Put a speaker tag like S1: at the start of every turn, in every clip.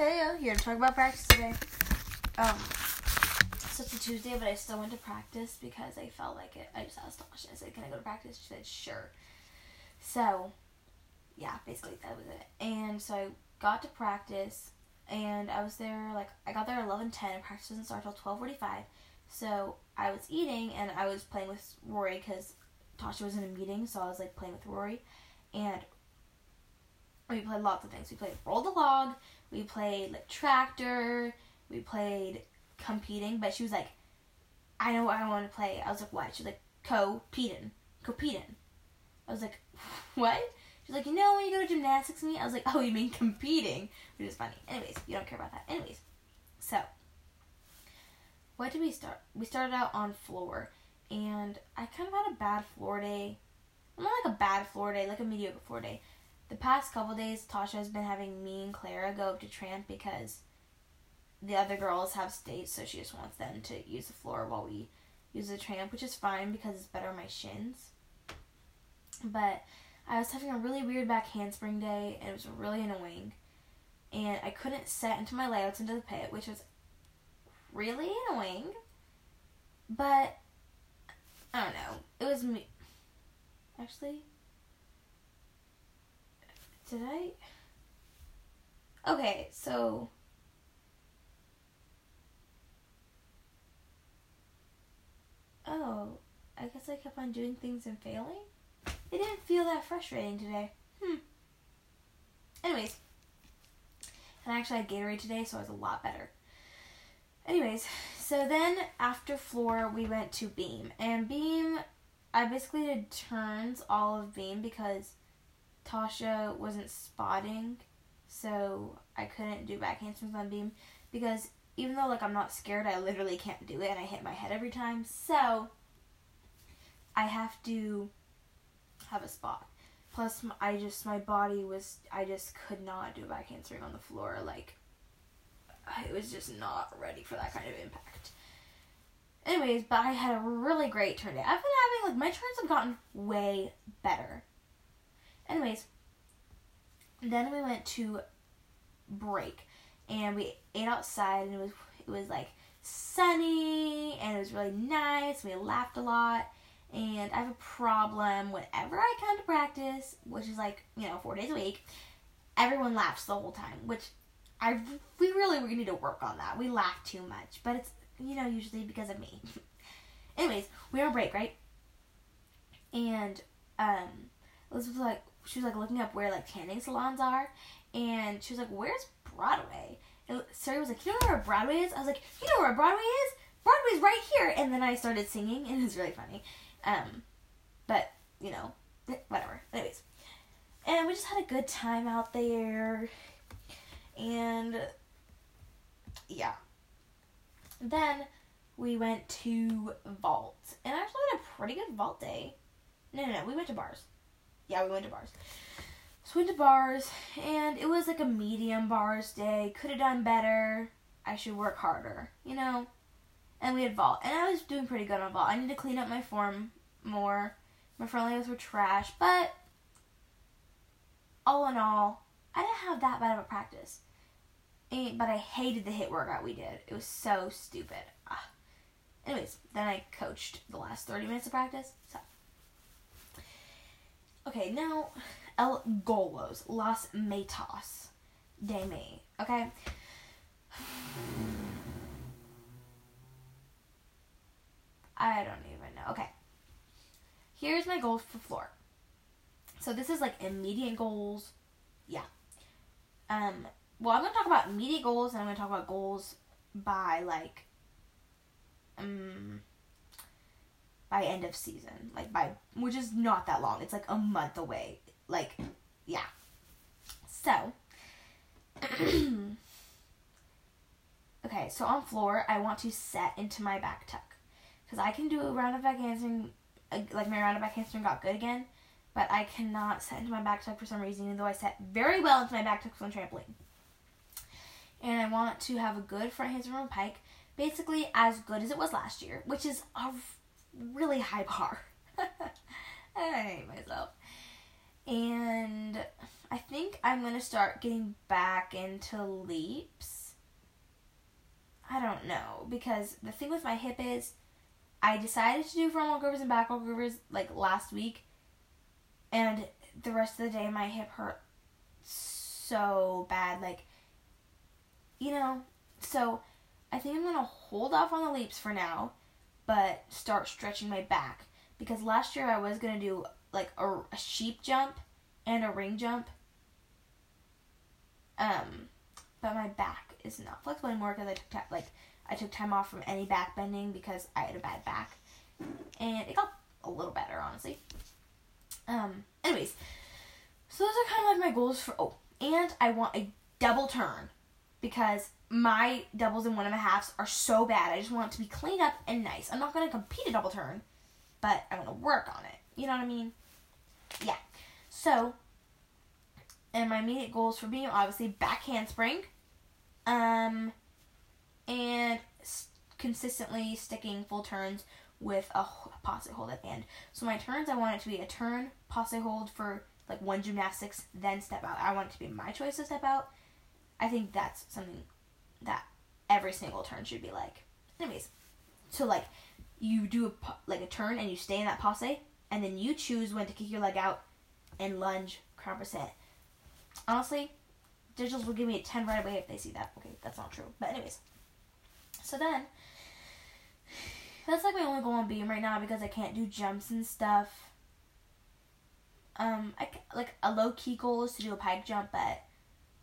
S1: Hey, I'm here to talk about practice today. Um, it's a Tuesday, but I still went to practice because I felt like it. I just asked Tasha. I said, "Can I go to practice?" She said, "Sure." So, yeah, basically that was it. And so I got to practice, and I was there like I got there at eleven ten. Practice doesn't start till twelve forty five. So I was eating and I was playing with Rory because Tasha was in a meeting, so I was like playing with Rory, and we played lots of things. We played roll the log. We played like tractor. We played competing, but she was like, "I know what I want to play." I was like, "What?" She's like, "Co-peting, co-peting." I was like, "What?" She's like, "You know when you go to gymnastics meet?" I was like, "Oh, you mean competing?" Which is funny. Anyways, you don't care about that. Anyways, so what did we start? We started out on floor, and I kind of had a bad floor day. Not like a bad floor day, like a mediocre floor day. The past couple days, Tasha has been having me and Clara go up to tramp because the other girls have states, so she just wants them to use the floor while we use the tramp, which is fine because it's better on my shins. But I was having a really weird back handspring day, and it was really annoying. And I couldn't set into my layouts into the pit, which was really annoying. But I don't know. It was me. Actually, did I? Okay, so. Oh, I guess I kept on doing things and failing? It didn't feel that frustrating today. Hmm. Anyways. And I actually had Gatorade today, so I was a lot better. Anyways, so then after floor, we went to beam. And beam, I basically did turns all of beam because Tasha wasn't spotting. So I couldn't do back handsprings on beam because even though like I'm not scared, I literally can't do it and I hit my head every time. So I have to have a spot. Plus, I just my body was I just could not do a back handspring on the floor. Like I was just not ready for that kind of impact. Anyways, but I had a really great turn day. I've been having like my turns have gotten way better. Anyways, then we went to break and we ate outside and it was it was like sunny and it was really nice. We laughed a lot. And I have a problem whenever I come to practice, which is like, you know, four days a week, everyone laughs the whole time, which I we really we need to work on that. We laugh too much, but it's you know usually because of me. Anyways, we were on break, right? And um, Elizabeth was like she was like looking up where like tanning salons are, and she was like, "Where's Broadway?" And Sari was like, "You know where Broadway is?" I was like, "You know where Broadway is? Broadway's right here!" And then I started singing, and it was really funny. Um, but you know, whatever. Anyways, and we just had a good time out there, and yeah. Then we went to vault, and I actually had a pretty good vault day. No, no, no, we went to bars. Yeah, we went to bars. So we went to bars, and it was like a medium bars day. Could have done better. I should work harder, you know and we had vault, and I was doing pretty good on vault. I need to clean up my form more. My front layouts were trash, but all in all, I didn't have that bad of a practice. And, but I hated the HIIT workout we did. It was so stupid. Ah. Anyways, then I coached the last 30 minutes of practice. So. Okay, now El Golos, Las Metas de Me. Okay? I don't even know. Okay. Here's my goals for floor. So this is like immediate goals. Yeah. Um well I'm gonna talk about immediate goals and I'm gonna talk about goals by like um by end of season. Like by which is not that long. It's like a month away. Like yeah. So Okay, so on floor I want to set into my back tuck because I can do a round off back handspring, like my round off back handspring got good again, but I cannot set into my back tuck for some reason, even though I set very well into my back tuck on trampoline. And I want to have a good front handspring from pike, basically as good as it was last year, which is a really high bar. I hate myself. And I think I'm gonna start getting back into leaps. I don't know because the thing with my hip is, I decided to do front walk overs and back walk overs like last week, and the rest of the day my hip hurt so bad. Like, you know, so I think I'm gonna hold off on the leaps for now, but start stretching my back because last year I was gonna do like a, a sheep jump and a ring jump. Um, but my back is not flexible anymore because I took ta- like I took time off from any back bending because I had a bad back, and it got a little better honestly. Um, anyways, so those are kind of like my goals for. Oh, and I want a double turn because my doubles and one and a halves are so bad. I just want it to be clean up and nice. I'm not gonna compete a double turn, but I'm gonna work on it. You know what I mean? Yeah. So, and my immediate goals for being obviously back handspring, um, and s- consistently sticking full turns with a passe hold at the end. So my turns, I want it to be a turn passe hold for like one gymnastics, then step out. I want it to be my choice to step out. I think that's something that every single turn should be like. Anyways, so like you do a like a turn and you stay in that passe, and then you choose when to kick your leg out and lunge crown percent. Honestly, digitals will give me a ten right away if they see that. Okay, that's not true. But anyways, so then that's like my only goal on beam right now because I can't do jumps and stuff. Um, I like a low key goal is to do a pike jump, but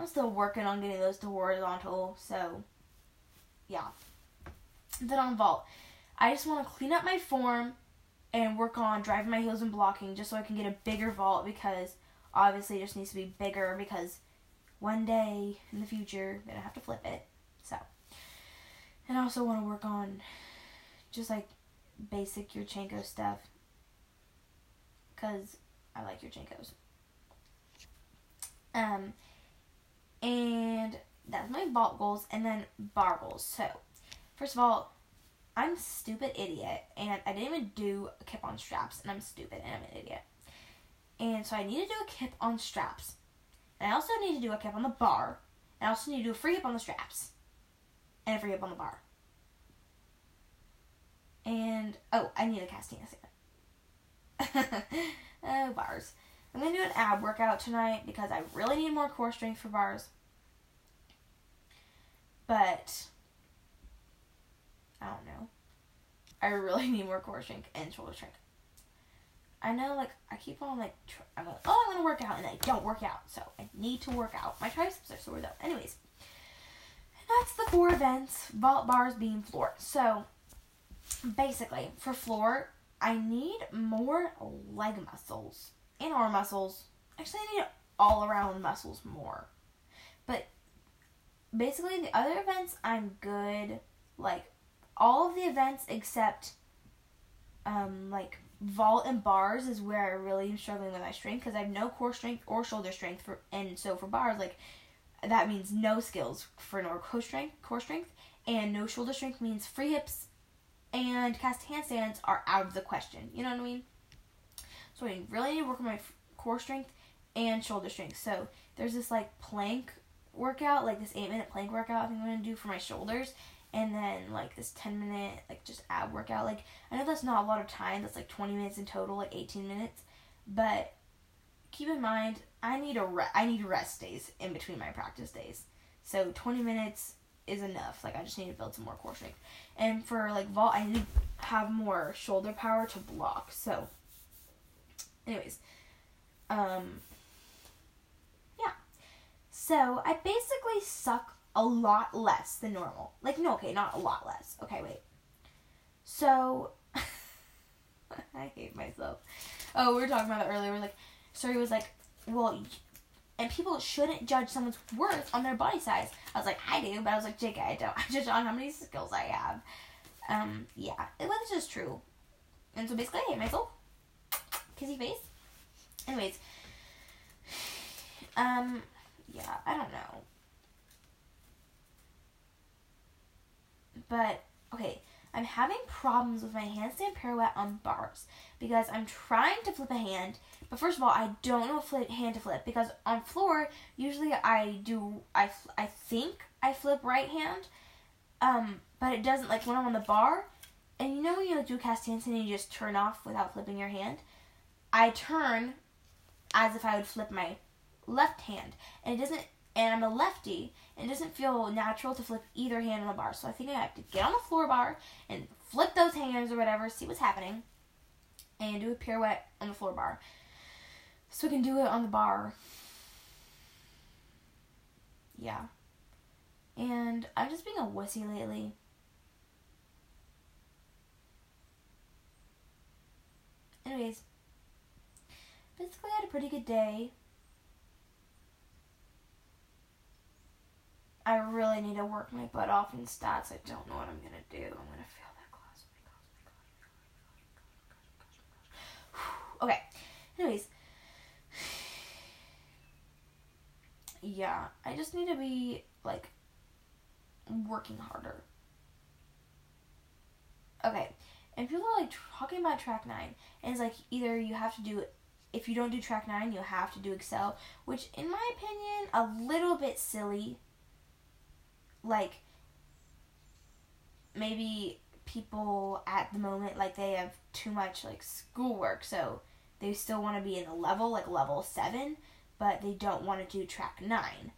S1: I'm still working on getting those to horizontal. So, yeah. Then on vault, I just want to clean up my form and work on driving my heels and blocking just so I can get a bigger vault because obviously it just needs to be bigger because one day in the future I'm gonna have to flip it. So, and I also want to work on just like basic Yurchenko stuff because I like Yurchenkos. Um, and that's my vault goals and then bar goals. So, first of all, I'm stupid idiot and I didn't even do a kip on straps and I'm stupid and I'm an idiot. And so I need to do a kip on straps. And I also need to do a kip on the bar. And I also need to do a free hip on the straps. And a free hip on the bar. And oh, I need a cast handstand. oh, bars. I'm gonna do an ab workout tonight because I really need more core strength for bars. But I don't know. I really need more core strength and shoulder strength. I know, like I keep on like tr- I'm like, oh, I'm gonna work out, and I don't work out, so I need to work out. My triceps are sore though. Anyways, that's the four events: vault, bars, beam, floor. So basically, for floor, I need more leg muscles and arm muscles. Actually, I need all around muscles more. But basically, the other events, I'm good. Like all of the events except um like vault and bars is where I really am struggling with my strength because I have no core strength or shoulder strength for and so for bars like that means no skills for no core strength core strength and no shoulder strength means free hips and cast handstands are out of the question. You know what I mean? So I really need to work on my core strength and shoulder strength. So there's this like plank workout, like this eight minute plank workout I think I'm gonna do for my shoulders, and then like this ten minute like just ab workout. Like I know that's not a lot of time. That's like twenty minutes in total, like eighteen minutes, but keep in mind I need a re- I need rest days in between my practice days. So twenty minutes is enough. Like I just need to build some more core strength. And for like vault, I need to have more shoulder power to block. So, anyways, um, yeah. So I basically suck a lot less than normal. Like no, okay, not a lot less. Okay, wait. So I hate myself. Oh, we were talking about it earlier. We're like, Suri was like, well, and people shouldn't judge someone's worth on their body size. I was like, I do, but I was like, JK, I don't. I judge on how many skills I have. Um, yeah, it was just true. And so basically, I hate myself. Kissy face. Anyways, um, yeah, I don't know. But okay, I'm having problems with my handstand pirouette on bars because I'm trying to flip a hand, but first of all, I don't know flip hand to flip because on floor usually I do I I think I flip right hand, um, but it doesn't like when I'm on the bar, and you know when you like do cast handstand and you just turn off without flipping your hand, I turn as if I would flip my left hand, and it doesn't. And I'm a lefty, and it doesn't feel natural to flip either hand on the bar. So I think I have to get on the floor bar and flip those hands or whatever, see what's happening, and do a pirouette on the floor bar. So I can do it on the bar. Yeah. And I'm just being a wussy lately. Anyways, basically, I had a pretty good day. I really need to work my butt off in stats. I don't know what I'm gonna do. I'm gonna fail that class. Oh my gosh, oh my gosh, oh my gosh, oh my gosh, my gosh, my gosh. Okay. Anyways. Yeah, I just need to be like working harder. Okay. And people are like talking about track nine, and it's like either you have to do if you don't do track nine, you have to do Excel, which in my opinion, a little bit silly. Like maybe people at the moment like they have too much like schoolwork, so they still want to be in a level like level seven, but they don't want to do track nine.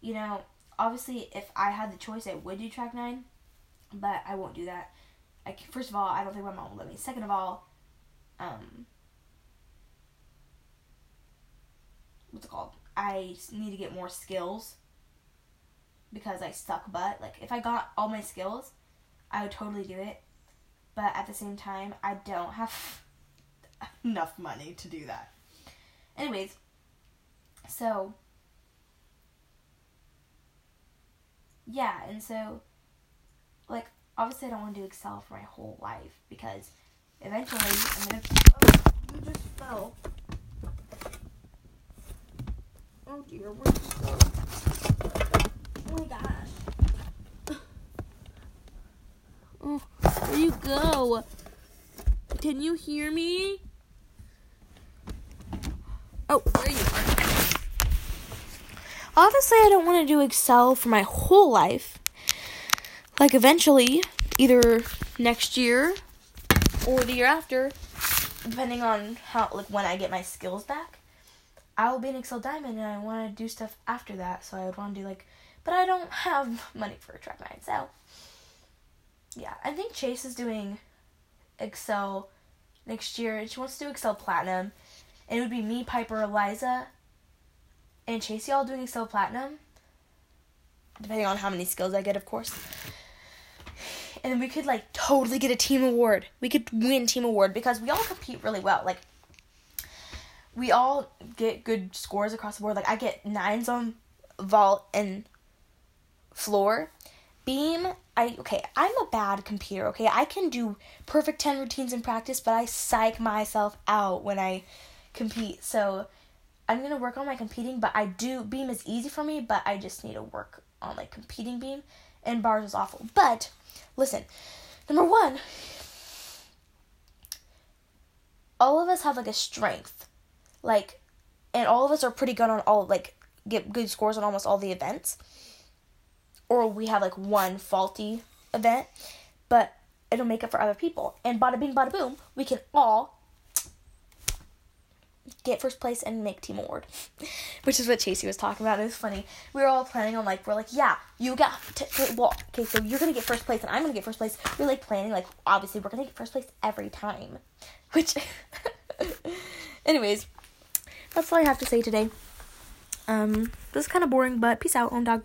S1: You know, obviously, if I had the choice, I would do track nine, but I won't do that. Like, first of all, I don't think my mom will let me. Second of all, um, what's it called? I need to get more skills because I suck butt. Like, if I got all my skills, I would totally do it. But at the same time, I don't have enough money to do that. Anyways, so yeah, and so like obviously I don't want to do Excel for my whole life because eventually I'm gonna. Oh, you just fell. Oh dear, where'd go? Oh my gosh. Oh, where you go? Can you hear me? Oh, there you are. Obviously, I don't want to do Excel for my whole life. Like, eventually, either next year or the year after, depending on how, like, when I get my skills back, I will be an Excel diamond and I want to do stuff after that. So I would want to do, like, but I don't have money for a track nine. So, yeah, I think Chase is doing Excel next year and she wants to do Excel Platinum. And it would be me, Piper, Eliza, and Chasey all doing Excel Platinum. Depending on how many skills I get, of course. And then we could like totally get a team award. We could win team award because we all compete really well. Like we all get good scores across the board. Like I get nines on vault and floor. Beam, I okay, I'm a bad computer, okay? I can do perfect 10 routines in practice, but I psych myself out when I compete. So I'm going to work on my competing, but I do beam is easy for me, but I just need to work on like competing beam and bars is awful. But listen, number 1, all of us have like a strength. Like and all of us are pretty good on all like get good scores on almost all the events or we have like one faulty event, but it'll make up for other people. And bada bing, bada boom, we can all get first place and make team award, which is what Chasey was talking about. It was funny. We were all planning on like we're like, yeah, you got to, well, okay, so you're gonna get first place and I'm gonna get first place. We're like planning like obviously we're gonna get first place every time, which, anyways, that's all I have to say today. Um, this is kind of boring, but peace out, own dog.